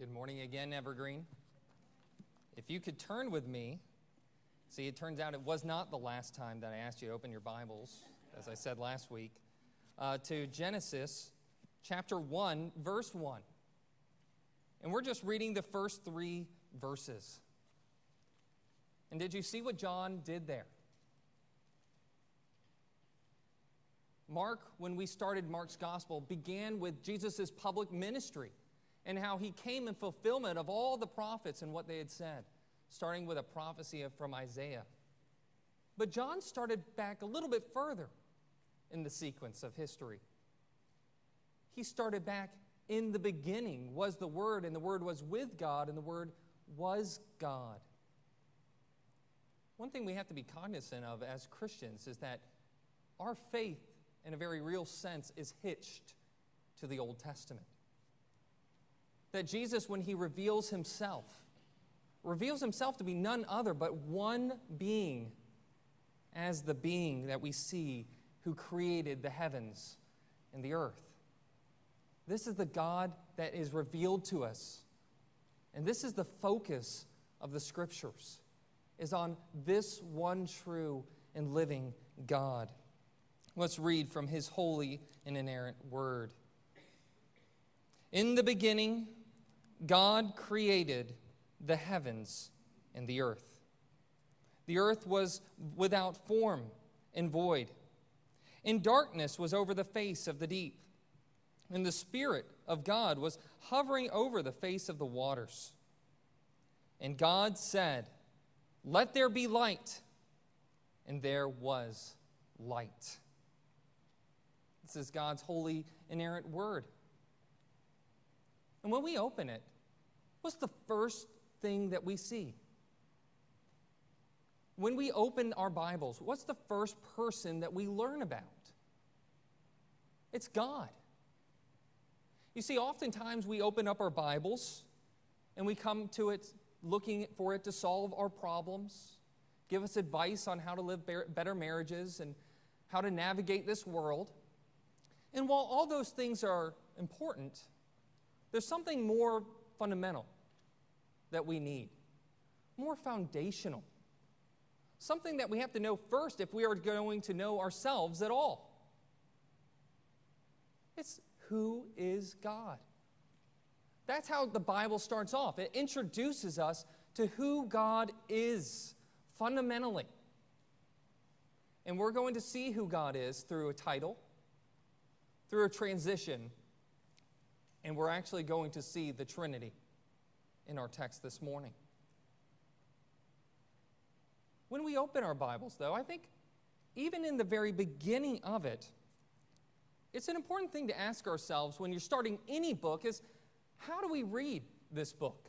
Good morning again, Evergreen. If you could turn with me, see, it turns out it was not the last time that I asked you to open your Bibles, as I said last week, uh, to Genesis chapter 1, verse 1. And we're just reading the first three verses. And did you see what John did there? Mark, when we started Mark's gospel, began with Jesus' public ministry and how he came in fulfillment of all the prophets and what they had said, starting with a prophecy from Isaiah. But John started back a little bit further in the sequence of history. He started back in the beginning was the Word, and the Word was with God, and the Word was God. One thing we have to be cognizant of as Christians is that our faith, in a very real sense, is hitched to the Old Testament that Jesus, when he reveals himself, reveals himself to be none other but one being as the being that we see who created the heavens and the earth. This is the God that is revealed to us. And this is the focus of the scriptures is on this one true and living God. Let's read from his holy and inerrant word. In the beginning God created the heavens and the earth. The earth was without form and void, and darkness was over the face of the deep. And the Spirit of God was hovering over the face of the waters. And God said, Let there be light. And there was light. This is God's holy, inerrant word. And when we open it, what's the first thing that we see? When we open our Bibles, what's the first person that we learn about? It's God. You see, oftentimes we open up our Bibles and we come to it looking for it to solve our problems, give us advice on how to live better marriages and how to navigate this world. And while all those things are important, there's something more fundamental that we need, more foundational. Something that we have to know first if we are going to know ourselves at all. It's who is God? That's how the Bible starts off. It introduces us to who God is fundamentally. And we're going to see who God is through a title, through a transition, and we're actually going to see the Trinity in our text this morning. When we open our Bibles, though, I think even in the very beginning of it, it's an important thing to ask ourselves when you're starting any book is how do we read this book?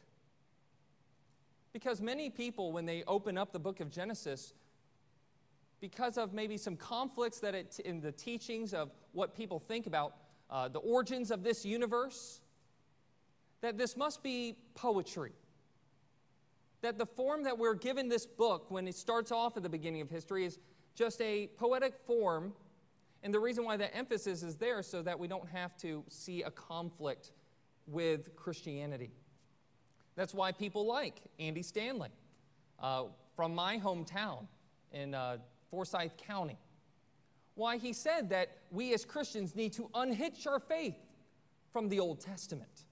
Because many people, when they open up the book of Genesis, because of maybe some conflicts that it, in the teachings of what people think about uh, the origins of this universe, that this must be poetry. That the form that we're given this book when it starts off at the beginning of history is just a poetic form. And the reason why that emphasis is there so that we don't have to see a conflict with Christianity. That's why people like Andy Stanley uh, from my hometown in uh, Forsyth County why he said that we as Christians need to unhitch our faith from the Old Testament.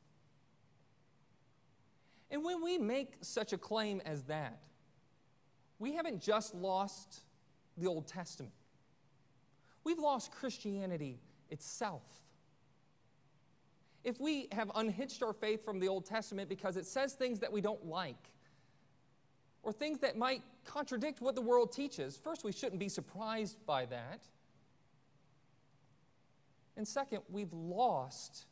And when we make such a claim as that, we haven't just lost the Old Testament, we've lost Christianity itself. If we have unhitched our faith from the Old Testament because it says things that we don't like, or things that might contradict what the world teaches, first, we shouldn't be surprised by that. And second, we've lost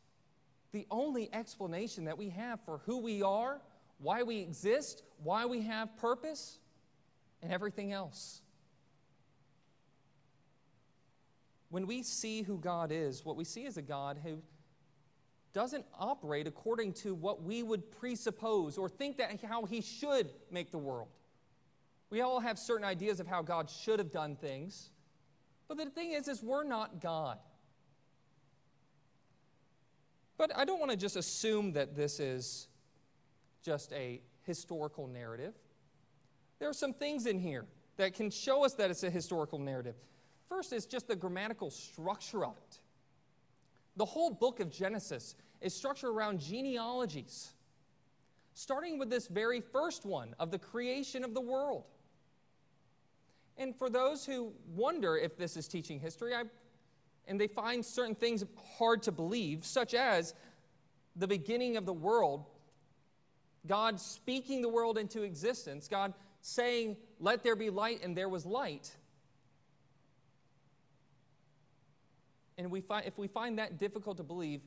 the only explanation that we have for who we are, why we exist, why we have purpose, and everything else. When we see who God is, what we see is a God who doesn't operate according to what we would presuppose or think that how he should make the world. We all have certain ideas of how God should have done things. But the thing is is we're not God. But I don't want to just assume that this is just a historical narrative. There are some things in here that can show us that it's a historical narrative. First is just the grammatical structure of it. The whole book of Genesis is structured around genealogies, starting with this very first one of the creation of the world. And for those who wonder if this is teaching history, I, and they find certain things hard to believe, such as the beginning of the world, God speaking the world into existence, God saying, Let there be light, and there was light. And we find, if we find that difficult to believe,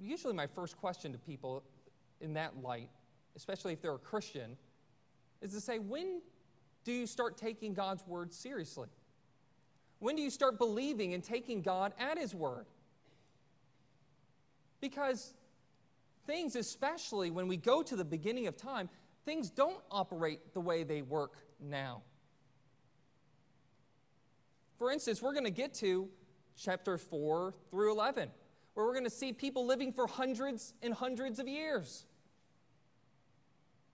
usually my first question to people in that light, especially if they're a Christian, is to say, when do you start taking God's word seriously? When do you start believing and taking God at His word? Because things, especially when we go to the beginning of time, things don't operate the way they work now. For instance, we're going to get to chapter 4 through 11, where we're going to see people living for hundreds and hundreds of years.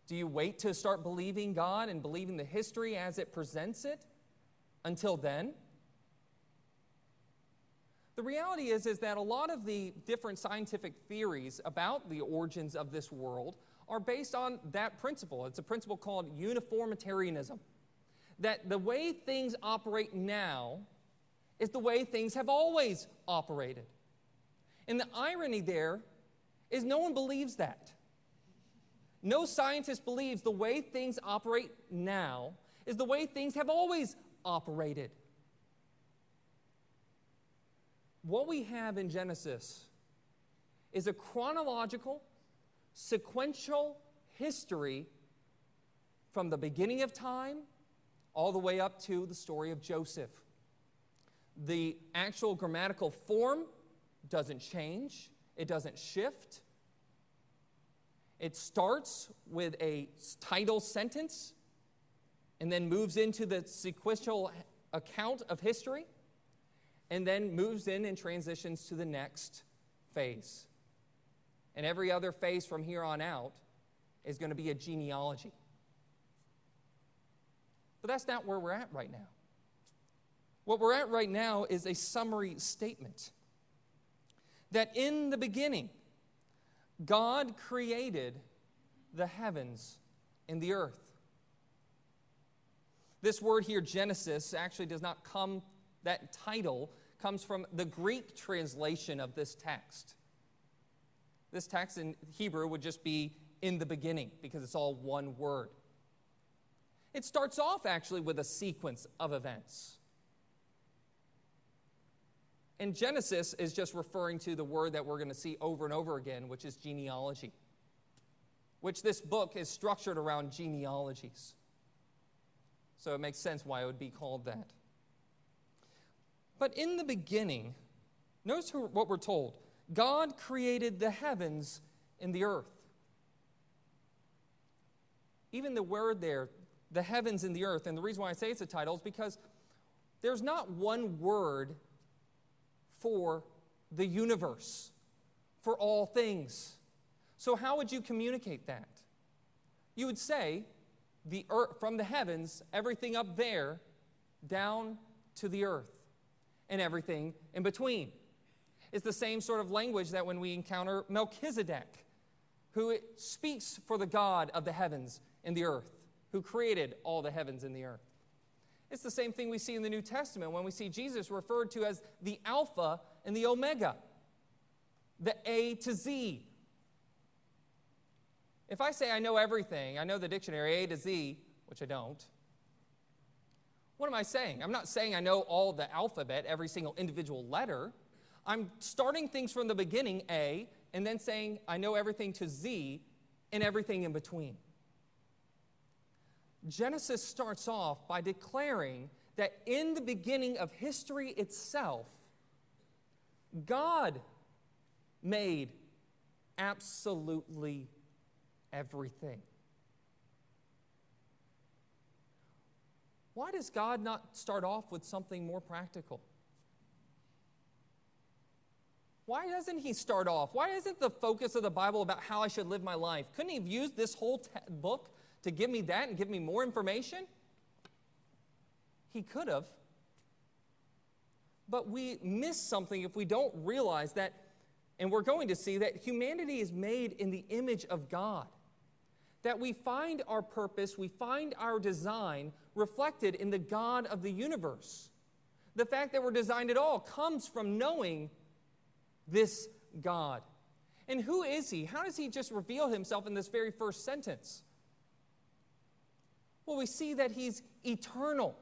Do you wait to start believing God and believing the history as it presents it until then? The reality is, is that a lot of the different scientific theories about the origins of this world are based on that principle. It's a principle called uniformitarianism. That the way things operate now is the way things have always operated. And the irony there is no one believes that. No scientist believes the way things operate now is the way things have always operated. What we have in Genesis is a chronological, sequential history from the beginning of time all the way up to the story of Joseph. The actual grammatical form doesn't change, it doesn't shift. It starts with a title sentence and then moves into the sequential account of history and then moves in and transitions to the next phase. And every other phase from here on out is going to be a genealogy. But that's not where we're at right now. What we're at right now is a summary statement that in the beginning, God created the heavens and the earth. This word here, Genesis, actually does not come, that title comes from the Greek translation of this text. This text in Hebrew would just be in the beginning because it's all one word. It starts off actually with a sequence of events. And Genesis is just referring to the word that we're going to see over and over again, which is genealogy, which this book is structured around genealogies. So it makes sense why it would be called that. But in the beginning, notice what we're told God created the heavens and the earth. Even the word there, the heavens and the earth, and the reason why I say it's a title is because there's not one word for the universe, for all things. So, how would you communicate that? You would say, the earth, from the heavens, everything up there, down to the earth, and everything in between. It's the same sort of language that when we encounter Melchizedek, who speaks for the God of the heavens and the earth, who created all the heavens and the earth. It's the same thing we see in the New Testament when we see Jesus referred to as the Alpha and the Omega, the A to Z. If I say I know everything, I know the dictionary A to Z, which I don't, what am I saying? I'm not saying I know all the alphabet, every single individual letter. I'm starting things from the beginning, A, and then saying I know everything to Z and everything in between. Genesis starts off by declaring that in the beginning of history itself, God made absolutely everything. Why does God not start off with something more practical? Why doesn't he start off? Why isn't the focus of the Bible about how I should live my life? Couldn't he have used this whole book to give me that and give me more information? He could have. But we miss something if we don't realize that, and we're going to see that humanity is made in the image of God. That we find our purpose, we find our design reflected in the God of the universe. The fact that we're designed at all comes from knowing this God. And who is he? How does he just reveal himself in this very first sentence? Well, we see that he's eternal.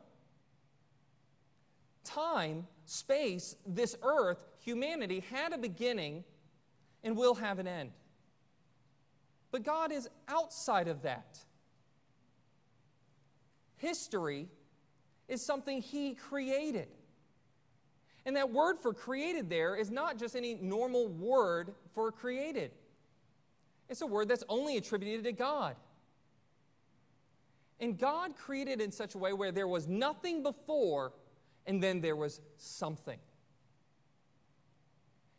Time, space, this earth, humanity had a beginning and will have an end. But God is outside of that. History is something He created. And that word for created there is not just any normal word for created, it's a word that's only attributed to God. And God created in such a way where there was nothing before and then there was something.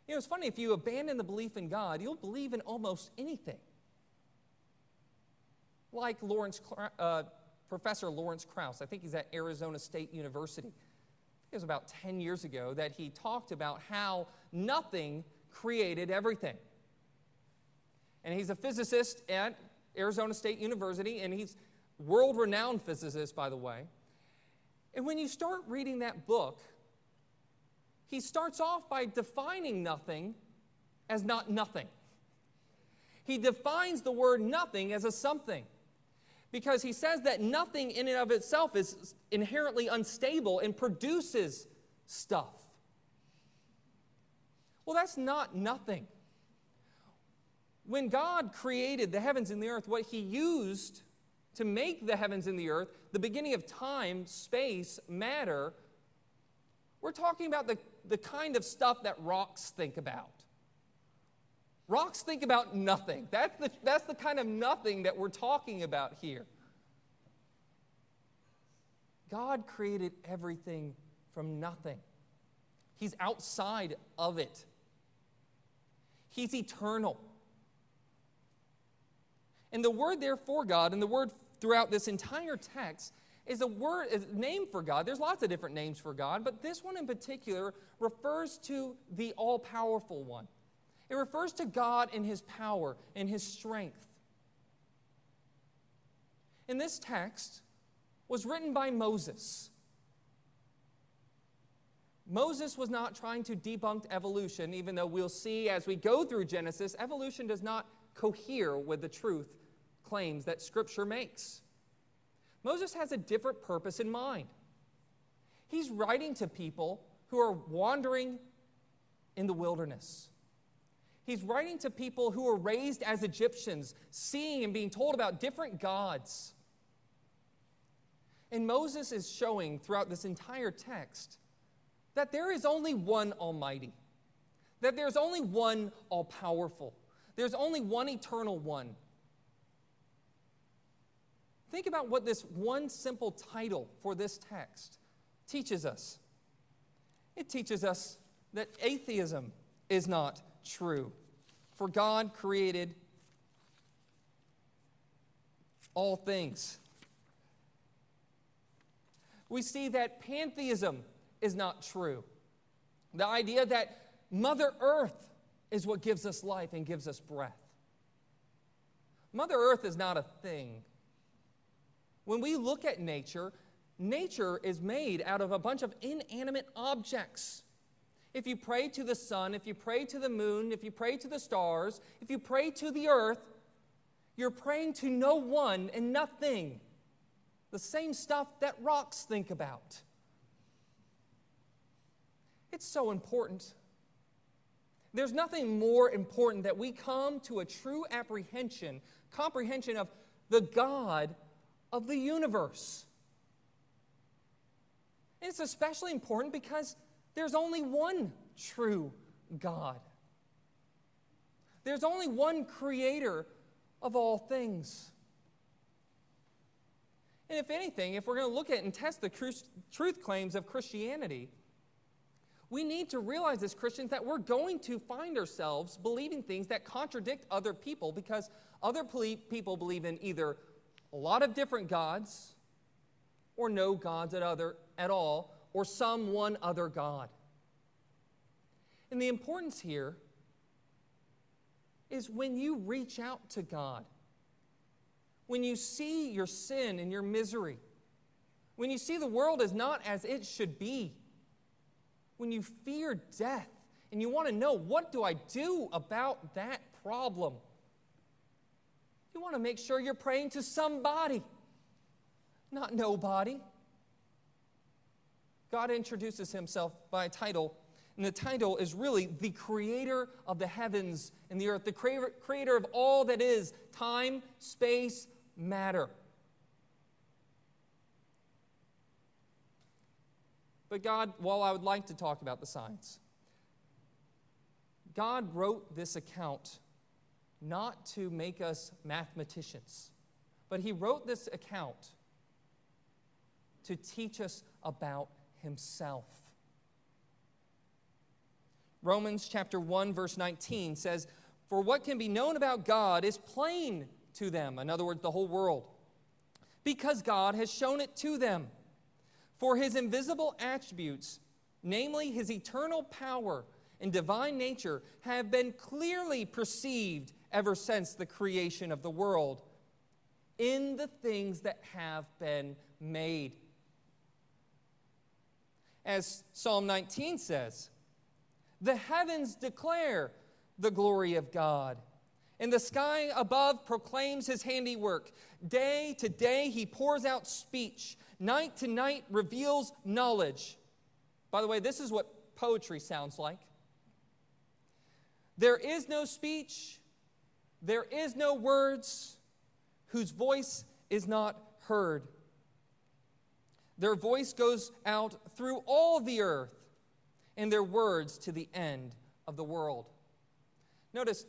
You know, it's funny, if you abandon the belief in God, you'll believe in almost anything. Like Lawrence, uh, Professor Lawrence Krauss, I think he's at Arizona State University it was about 10 years ago that he talked about how nothing created everything. And he's a physicist at Arizona State University, and he's world renowned physicist, by the way. And when you start reading that book, he starts off by defining nothing as not nothing. He defines the word nothing as a something because he says that nothing in and of itself is inherently unstable and produces stuff. Well, that's not nothing. When God created the heavens and the earth, what he used to make the heavens and the earth, the beginning of time, space, matter, we're talking about the, the kind of stuff that rocks think about. Rocks think about nothing. That's the, that's the kind of nothing that we're talking about here. God created everything from nothing, He's outside of it, He's eternal. And the word there for God, and the word throughout this entire text, is a word, is a name for God. There's lots of different names for God, but this one in particular refers to the all powerful one. It refers to God in his power and his strength. And this text was written by Moses. Moses was not trying to debunk evolution, even though we'll see as we go through Genesis, evolution does not cohere with the truth claims that Scripture makes. Moses has a different purpose in mind. He's writing to people who are wandering in the wilderness. He's writing to people who were raised as Egyptians, seeing and being told about different gods. And Moses is showing throughout this entire text that there is only one Almighty, that there's only one all powerful, there's only one eternal one. Think about what this one simple title for this text teaches us. It teaches us that atheism is not true. For God created all things. We see that pantheism is not true. The idea that Mother Earth is what gives us life and gives us breath. Mother Earth is not a thing. When we look at nature, nature is made out of a bunch of inanimate objects. If you pray to the sun, if you pray to the moon, if you pray to the stars, if you pray to the earth, you're praying to no one and nothing. The same stuff that rocks think about. It's so important. There's nothing more important that we come to a true apprehension, comprehension of the God of the universe. And it's especially important because there's only one true God. There's only one creator of all things. And if anything, if we're going to look at and test the truth claims of Christianity, We need to realize as Christians that we're going to find ourselves believing things that contradict other people because other people believe in either a lot of different gods or no gods at, other, at all or some one other God. And the importance here is when you reach out to God, when you see your sin and your misery, when you see the world as not as it should be, when you fear death and you want to know what do I do about that problem, you want to make sure you're praying to somebody, not nobody. God introduces himself by a title, and the title is really the creator of the heavens and the earth, the creator of all that is time, space, matter. But God, while I would like to talk about the science, God wrote this account not to make us mathematicians, but He wrote this account to teach us about Himself. Romans chapter 1 verse 19 says, "For what can be known about God is plain to them, in other words, the whole world, because God has shown it to them." For his invisible attributes, namely his eternal power and divine nature, have been clearly perceived ever since the creation of the world in the things that have been made. As Psalm 19 says, the heavens declare the glory of God, and the sky above proclaims his handiwork. Day to day he pours out speech night to night reveals knowledge. By the way, this is what poetry sounds like. There is no speech, there is no words whose voice is not heard. Their voice goes out through all the earth, and their words to the end of the world. Notice,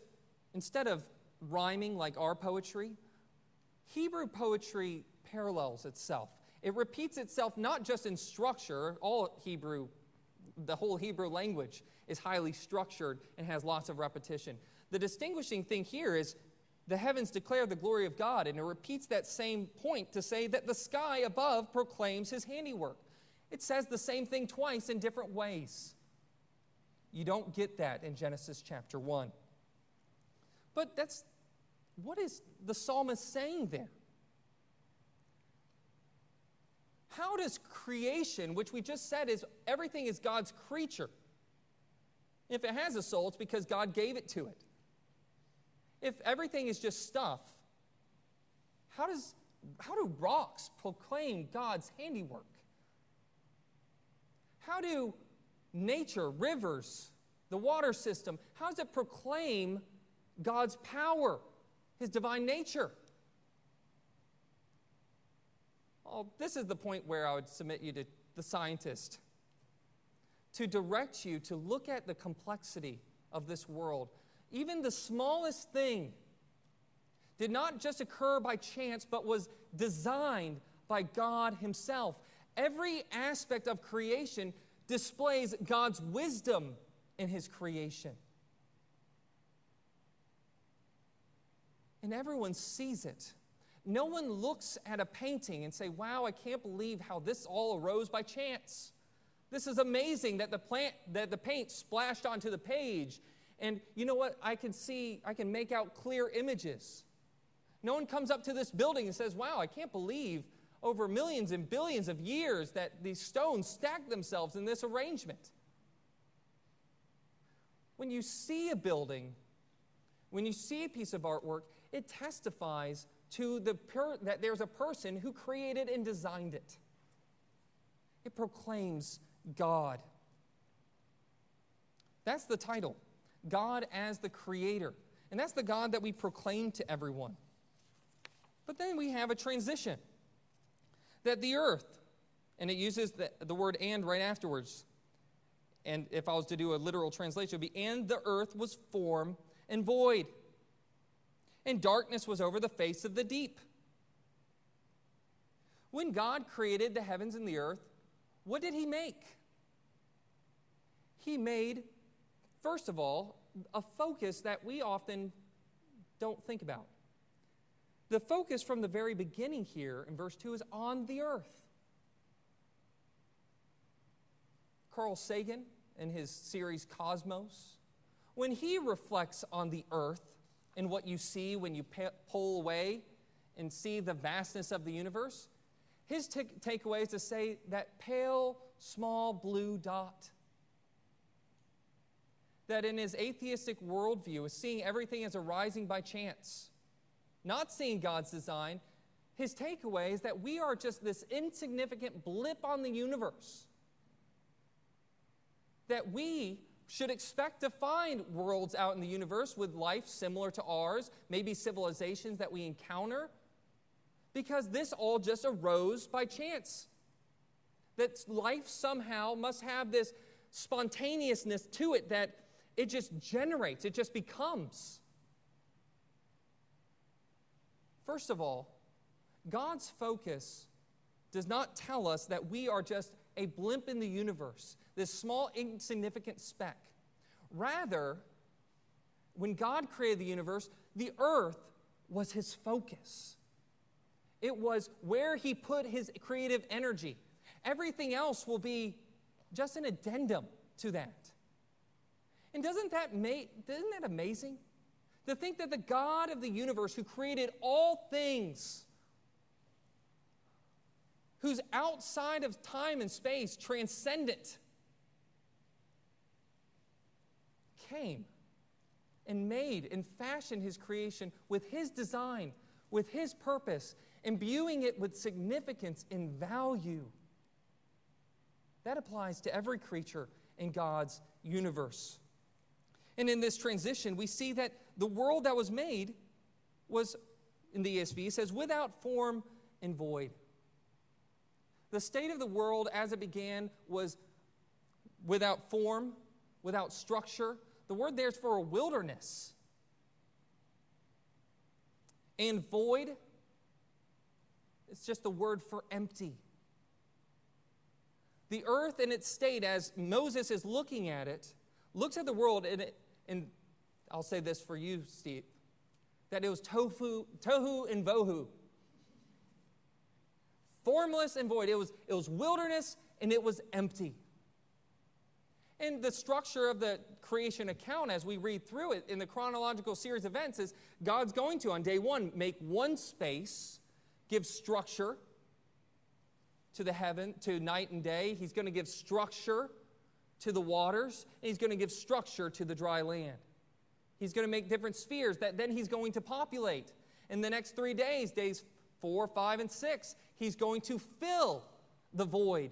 instead of rhyming like our poetry, Hebrew poetry parallels itself. It repeats itself not just in structure, all Hebrew, the whole Hebrew language is highly structured and has lots of repetition. The distinguishing thing here is the heavens declare the glory of God, and it repeats that same point to say that the sky above proclaims his handiwork. It says the same thing twice in different ways. You don't get that in Genesis chapter 1. But that's what is the psalmist saying there? How does creation, which we just said is everything is God's creature, if it has a soul, it's because God gave it to it. If everything is just stuff, how, does, how do rocks proclaim God's handiwork? How do nature, rivers, the water system, how does it proclaim God's power, His divine nature? Well, this is the point where I would submit you to the scientist to direct you to look at the complexity of this world. Even the smallest thing did not just occur by chance, but was designed by God Himself. Every aspect of creation displays God's wisdom in His creation. And everyone sees it. No one looks at a painting and say, "Wow, I can't believe how this all arose by chance." This is amazing that the plant that the paint splashed onto the page. And you know what? I can see, I can make out clear images. No one comes up to this building and says, "Wow, I can't believe over millions and billions of years that these stones stacked themselves in this arrangement." When you see a building, when you see a piece of artwork, it testifies to the per- that there's a person who created and designed it. It proclaims God. That's the title God as the Creator. And that's the God that we proclaim to everyone. But then we have a transition that the earth, and it uses the, the word and right afterwards. And if I was to do a literal translation, it would be, and the earth was form and void and darkness was over the face of the deep. When God created the heavens and the earth, what did He make? he made, first of all, a focus that we often don't think about. The focus from the very beginning here in verse 2 is on the earth. Carl Sagan, in his series Cosmos, when he reflects on the earth and what you see when you pull away and see the vastness of the universe, his t- takeaway is to say that pale, small blue dot. That in his atheistic worldview is seeing everything as arising by chance, not seeing God's design. His takeaway is that we are just this insignificant blip on the universe. That we should expect to find worlds out in the universe with life similar to ours, maybe civilizations that we encounter because this all just arose by chance. That life somehow must have this spontaneousness to it that it just generates, it just becomes. First of all, God's focus does not tell us that we are just a blimp in the universe, this small, insignificant speck. Rather, when God created the universe, the earth was his focus. It was where he put his creative energy. Everything else will be just an addendum to that. And doesn't that make, isn't that amazing? To think that the God of the universe who created all things, who's outside of time and space, transcendent, came and made and fashioned his creation with his design, with his purpose, imbuing it with significance and value. That applies to every creature in God's universe. And in this transition, we see that the world that was made was, in the ESV, it says, without form and void. The state of the world as it began was without form, without structure. The word there is for a wilderness. And void it's just the word for empty. The earth in its state, as Moses is looking at it, looks at the world, and, it, and I'll say this for you, Steve, that it was tofu, tohu and vohu. Formless and void. It was, it was wilderness and it was empty. And the structure of the creation account, as we read through it in the chronological series of events, is God's going to, on day one, make one space give structure to the heaven, to night and day. He's going to give structure to the waters, and he's going to give structure to the dry land. He's going to make different spheres that then he's going to populate. In the next three days, days four, five, and six, he's going to fill the void.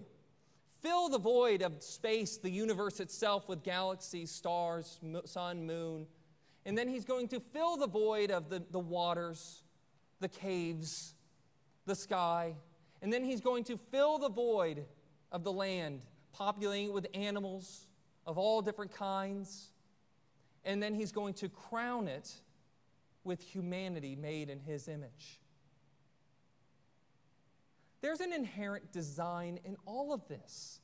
Fill the void of space, the universe itself, with galaxies, stars, sun, moon. And then he's going to fill the void of the, the waters, the caves, the sky, and then he's going to fill the void of the land, populating it with animals of all different kinds, and then he's going to crown it with humanity made in his image. There's an inherent design in all of this.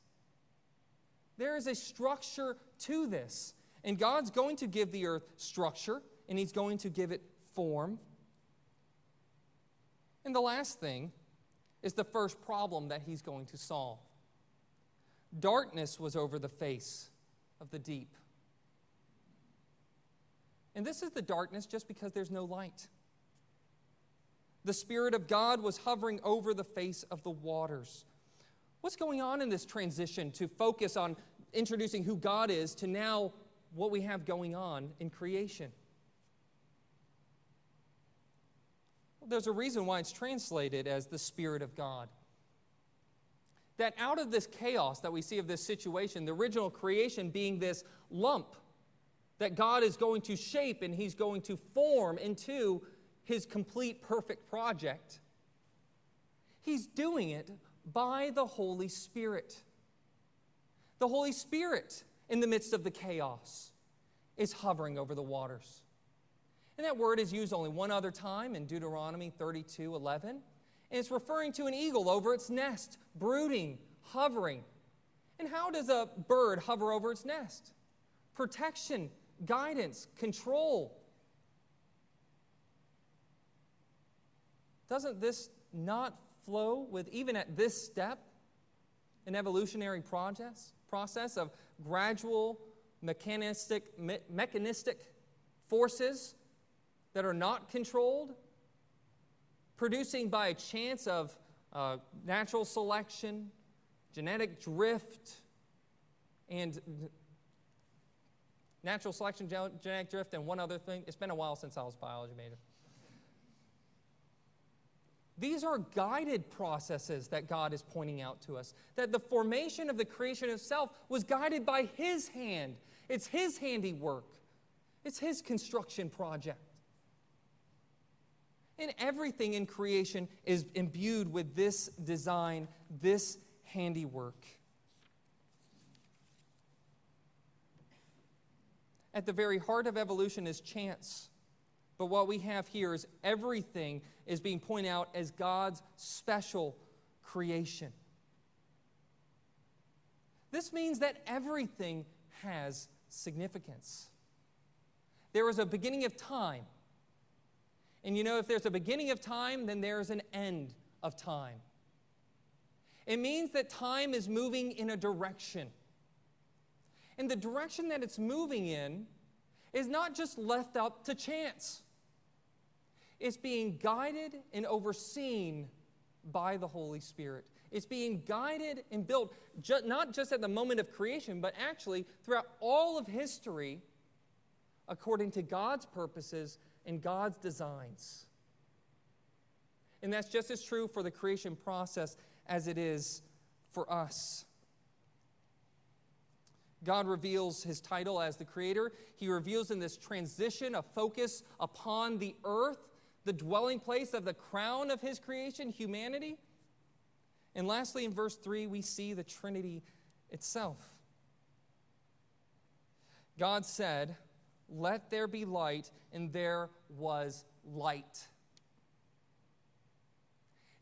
There is a structure to this. And God's going to give the earth structure, and He's going to give it form. And the last thing is the first problem that he's going to solve. Darkness was over the face of the deep. And this is the darkness just because there's no light. The Spirit of God was hovering over the face of the waters. What's going on in this transition to focus on introducing who God is to now what we have going on in creation? Well, there's a reason why it's translated as the Spirit of God. That out of this chaos that we see of this situation, the original creation being this lump that God is going to shape and He's going to form into His complete, perfect project, He's doing it by the Holy Spirit. The Holy Spirit, in the midst of the chaos, is hovering over the waters. And that word is used only one other time in Deuteronomy 32 11. And it's referring to an eagle over its nest, brooding, hovering. And how does a bird hover over its nest? Protection, guidance, control. Doesn't this not flow with, even at this step, an evolutionary process, process of gradual mechanistic, me- mechanistic forces that are not controlled, producing by a chance of uh, natural selection, genetic drift, and natural selection, genetic drift, and one other thing. It's been a while since I was biology major. These are guided processes that God is pointing out to us. That the formation of the creation itself was guided by His hand. It's His handiwork, it's His construction project. And everything in creation is imbued with this design, this handiwork. At the very heart of evolution is chance. But what we have here is everything is being pointed out as God's special creation. This means that everything has significance. There was a beginning of time. And you know, if there's a beginning of time, then there's an end of time. It means that time is moving in a direction. And the direction that it's moving in is not just left up to chance. It's being guided and overseen by the Holy Spirit. It's being guided and built ju- not just at the moment of creation, but actually throughout all of history according to God's purposes and God's designs. And that's just as true for the creation process as it is for us. God reveals his title as the creator. He reveals in this transition a focus upon the earth the dwelling place of the crown of his creation, humanity. And lastly, in verse 3, we see the Trinity itself. God said, Let there be light, and there was light.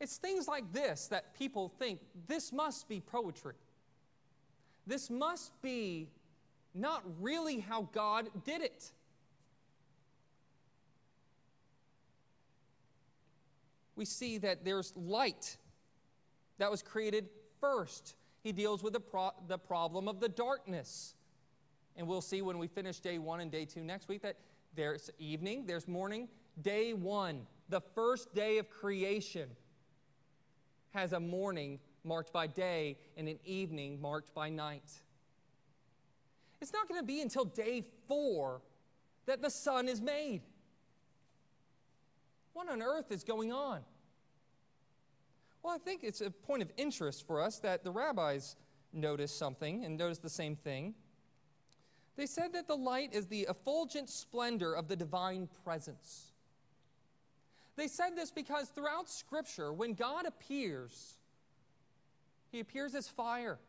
It's things like this that people think this must be poetry. This must be not really how God did it. we see that there's light that was created first. He deals with the, pro- the problem of the darkness. And we'll see when we finish day one and day two next week that there's evening, there's morning. Day one, the first day of creation, has a morning marked by day and an evening marked by night. It's not going to be until day four that the sun is made. What on earth is going on? Well, I think it's a point of interest for us that the rabbis noticed something and noticed the same thing. They said that the light is the effulgent splendor of the divine presence. They said this because throughout Scripture, when God appears, he appears as fire,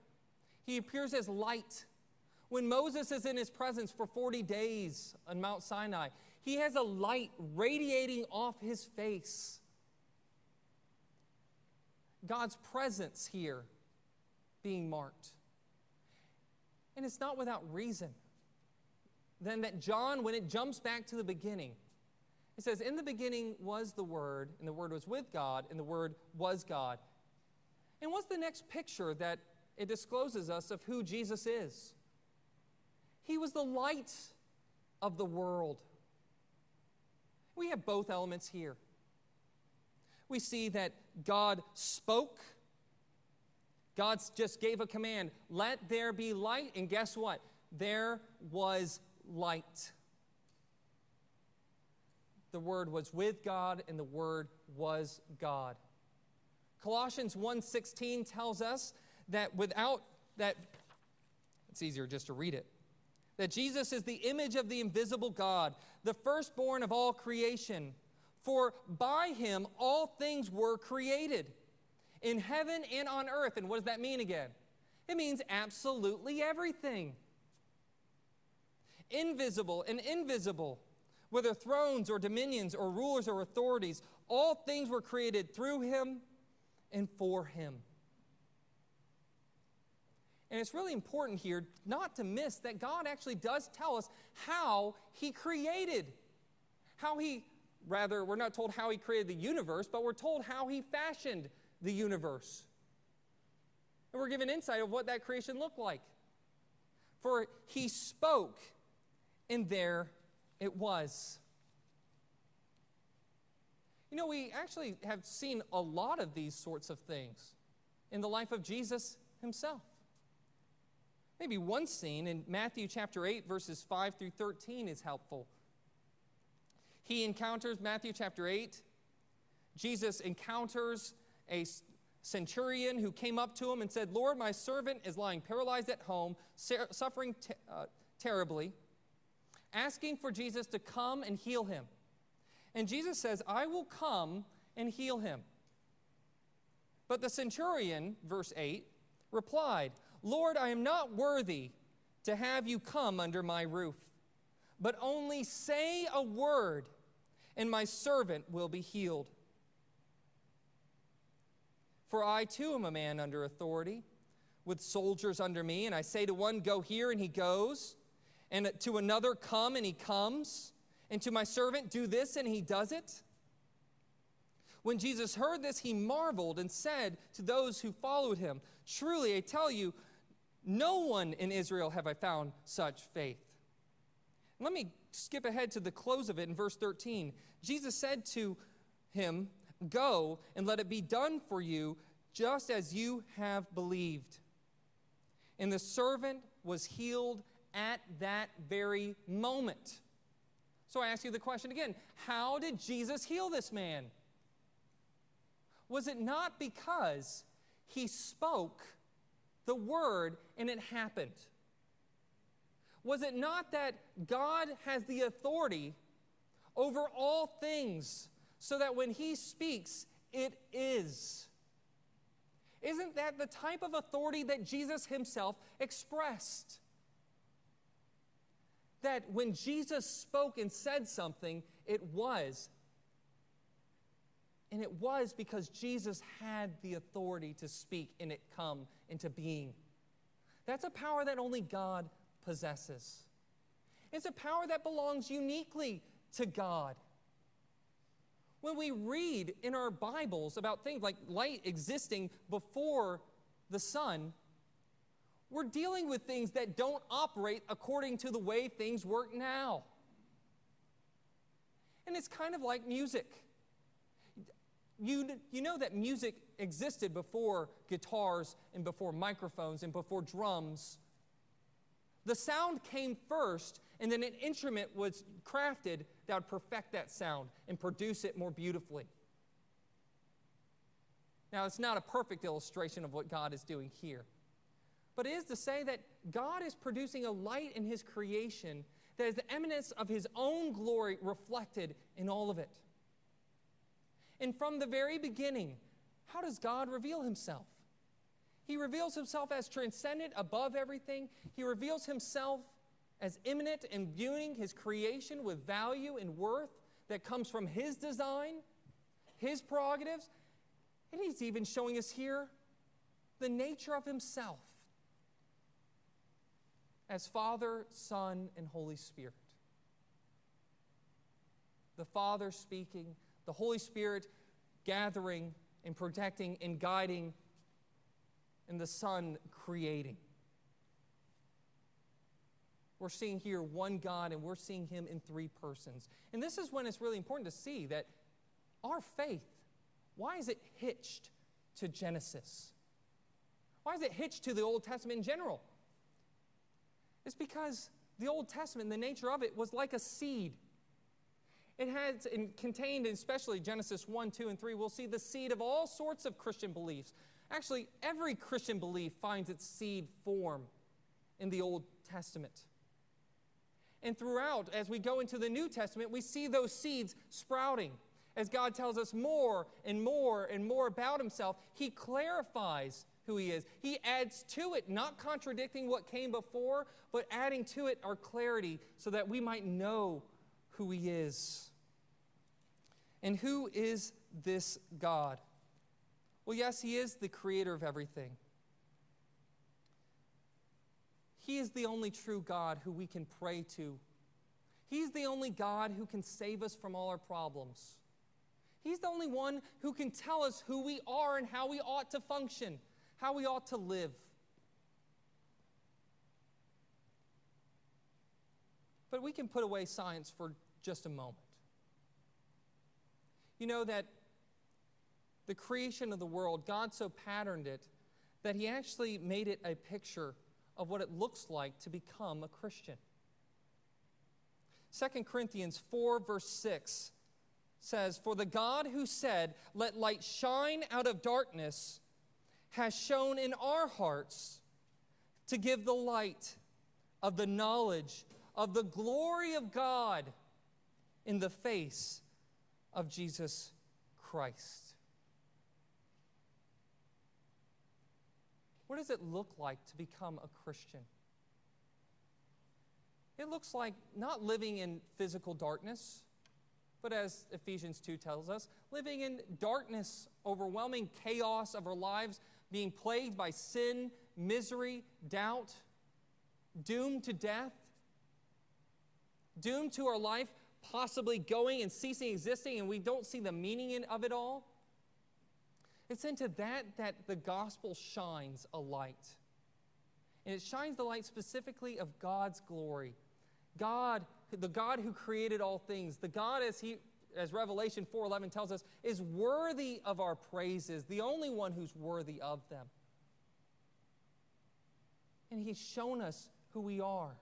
he appears as light. When Moses is in his presence for 40 days on Mount Sinai, he has a light radiating off his face. God's presence here being marked. And it's not without reason. Then that John, when it jumps back to the beginning, it says, In the beginning was the Word, and the Word was with God, and the Word was God. And what's the next picture that it discloses us of who Jesus is? He was the light of the world. We have both elements here. We see that God spoke. God just gave a command, let there be light. And guess what? There was light. The Word was with God, and the Word was God. Colossians 1:16 tells us that without that it's easier just to read it. That Jesus is the image of the invisible God, the firstborn of all creation. For by him all things were created in heaven and on earth. And what does that mean again? It means absolutely everything. Invisible and invisible, whether thrones or dominions or rulers or authorities, all things were created through him and for him. And it's really important here not to miss that God actually does tell us how He created. How He, rather, we're not told how He created the universe, but we're told how He fashioned the universe. And we're given insight of what that creation looked like. For He spoke, and there it was. You know, we actually have seen a lot of these sorts of things in the life of Jesus himself. Maybe one scene in Matthew chapter 8, verses 5 through 13 is helpful. He encounters, Matthew chapter 8, Jesus encounters a centurion who came up to him and said, Lord, my servant is lying paralyzed at home, suffering te- uh, terribly, asking for Jesus to come and heal him. And Jesus says, I will come and heal him. But the centurion, verse 8, replied, Lord, I am not worthy to have you come under my roof, but only say a word, and my servant will be healed. For I too am a man under authority, with soldiers under me, and I say to one, Go here, and he goes, and to another, Come, and he comes, and to my servant, Do this, and he does it. When Jesus heard this, he marveled and said to those who followed him, Truly, I tell you, no one in Israel have I found such faith. Let me skip ahead to the close of it in verse 13. Jesus said to him, Go and let it be done for you just as you have believed. And the servant was healed at that very moment. So I ask you the question again How did Jesus heal this man? Was it not because he spoke the word and it happened? Was it not that God has the authority over all things so that when he speaks, it is? Isn't that the type of authority that Jesus himself expressed? That when Jesus spoke and said something, it was and it was because Jesus had the authority to speak and it come into being. That's a power that only God possesses. It's a power that belongs uniquely to God. When we read in our Bibles about things like light existing before the sun, we're dealing with things that don't operate according to the way things work now. And it's kind of like music you, you know that music existed before guitars and before microphones and before drums. The sound came first, and then an instrument was crafted that would perfect that sound and produce it more beautifully. Now, it's not a perfect illustration of what God is doing here, but it is to say that God is producing a light in His creation that is the eminence of His own glory reflected in all of it. And from the very beginning, how does God reveal himself? He reveals himself as transcendent above everything. He reveals himself as immanent, imbuing his creation with value and worth that comes from his design, his prerogatives. And he's even showing us here the nature of himself as Father, Son, and Holy Spirit. The Father speaking, the Holy Spirit gathering and protecting and guiding, and the Son creating. We're seeing here one God, and we're seeing Him in three persons. And this is when it's really important to see that our faith, why is it hitched to Genesis? Why is it hitched to the Old Testament in general? It's because the Old Testament, the nature of it, was like a seed it has in, contained, especially Genesis 1, 2, and 3, we'll see the seed of all sorts of Christian beliefs. Actually, every Christian belief finds its seed form in the Old Testament. And throughout, as we go into the New Testament, we see those seeds sprouting. As God tells us more and more and more about Himself, He clarifies who He is. He adds to it, not contradicting what came before, but adding to it our clarity so that we might know who He is. And who is this God? Well, yes, He is the creator of everything. He is the only true God who we can pray to. He's the only God who can save us from all our problems. He's the only one who can tell us who we are and how we ought to function, how we ought to live. But we can put away science for just a moment. You know that the creation of the world, God so patterned it that He actually made it a picture of what it looks like to become a Christian. 2 Corinthians 4, verse 6 says, For the God who said, Let light shine out of darkness, has shone in our hearts to give the light of the knowledge of the glory of God in the face of Jesus Christ. What does it look like to become a Christian? It looks like not living in physical darkness, but as Ephesians 2 tells us, living in darkness, overwhelming chaos of our lives, being plagued by sin, misery, doubt, doomed to death, doomed to our life possibly going and ceasing existing, and we don't see the meaning of it all. It's into that that the gospel shines a light. And it shines the light specifically of God's glory. God, the God who created all things, the God as he as Revelation 4:11 tells us is worthy of our praises, the only one who's worthy of them. And he's shown us who we are.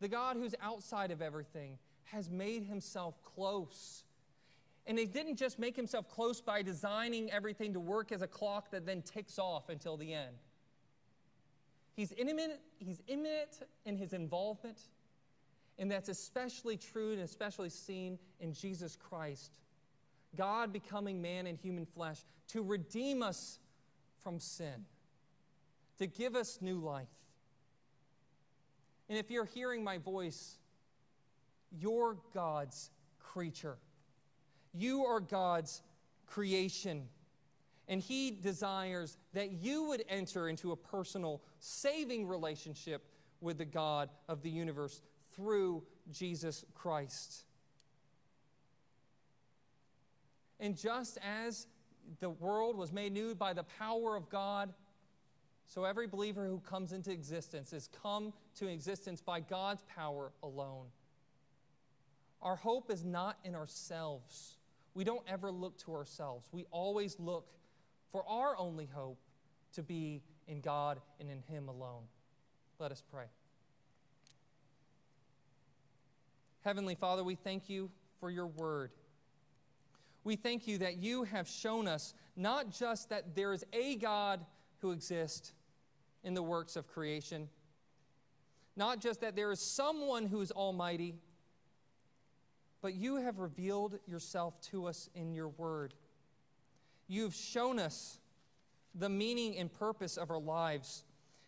The God who's outside of everything has made himself close. And he didn't just make himself close by designing everything to work as a clock that then ticks off until the end. He's intimate, he's immanent in his involvement, and that's especially true and especially seen in Jesus Christ. God becoming man in human flesh to redeem us from sin, to give us new life. And if you're hearing my voice, you're God's creature. You are God's creation. And He desires that you would enter into a personal, saving relationship with the God of the universe through Jesus Christ. And just as the world was made new by the power of God, so every believer who comes into existence is come to existence by God's power alone. Our hope is not in ourselves. We don't ever look to ourselves. We always look for our only hope to be in God and in Him alone. Let us pray. Heavenly Father, we thank you for your word. We thank you that you have shown us not just that there is a God who exists in the works of creation, not just that there is someone who is almighty, but you have revealed yourself to us in your word. You've shown us the meaning and purpose of our lives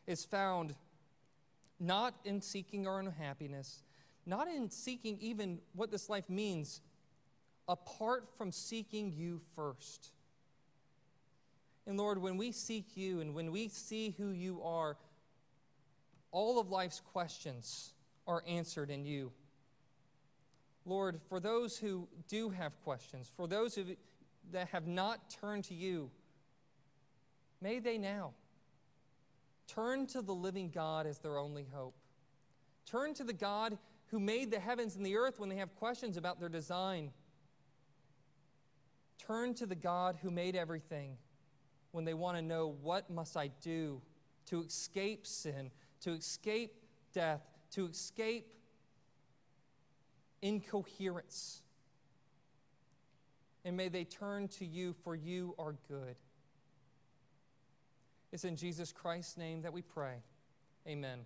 is found not in seeking our own happiness, not in seeking even what this life means, apart from seeking you first. And Lord, when we seek you and when we see who you are, all of life's questions are answered in you. Lord, for those who do have questions, for those who, that have not turned to you, may they now turn to the living God as their only hope. Turn to the God who made the heavens and the earth when they have questions about their design. Turn to the God who made everything when they want to know what must I do to escape sin, to escape death, to escape incoherence. And may they turn to you, for you are good. It's in Jesus Christ's name that we pray. Amen.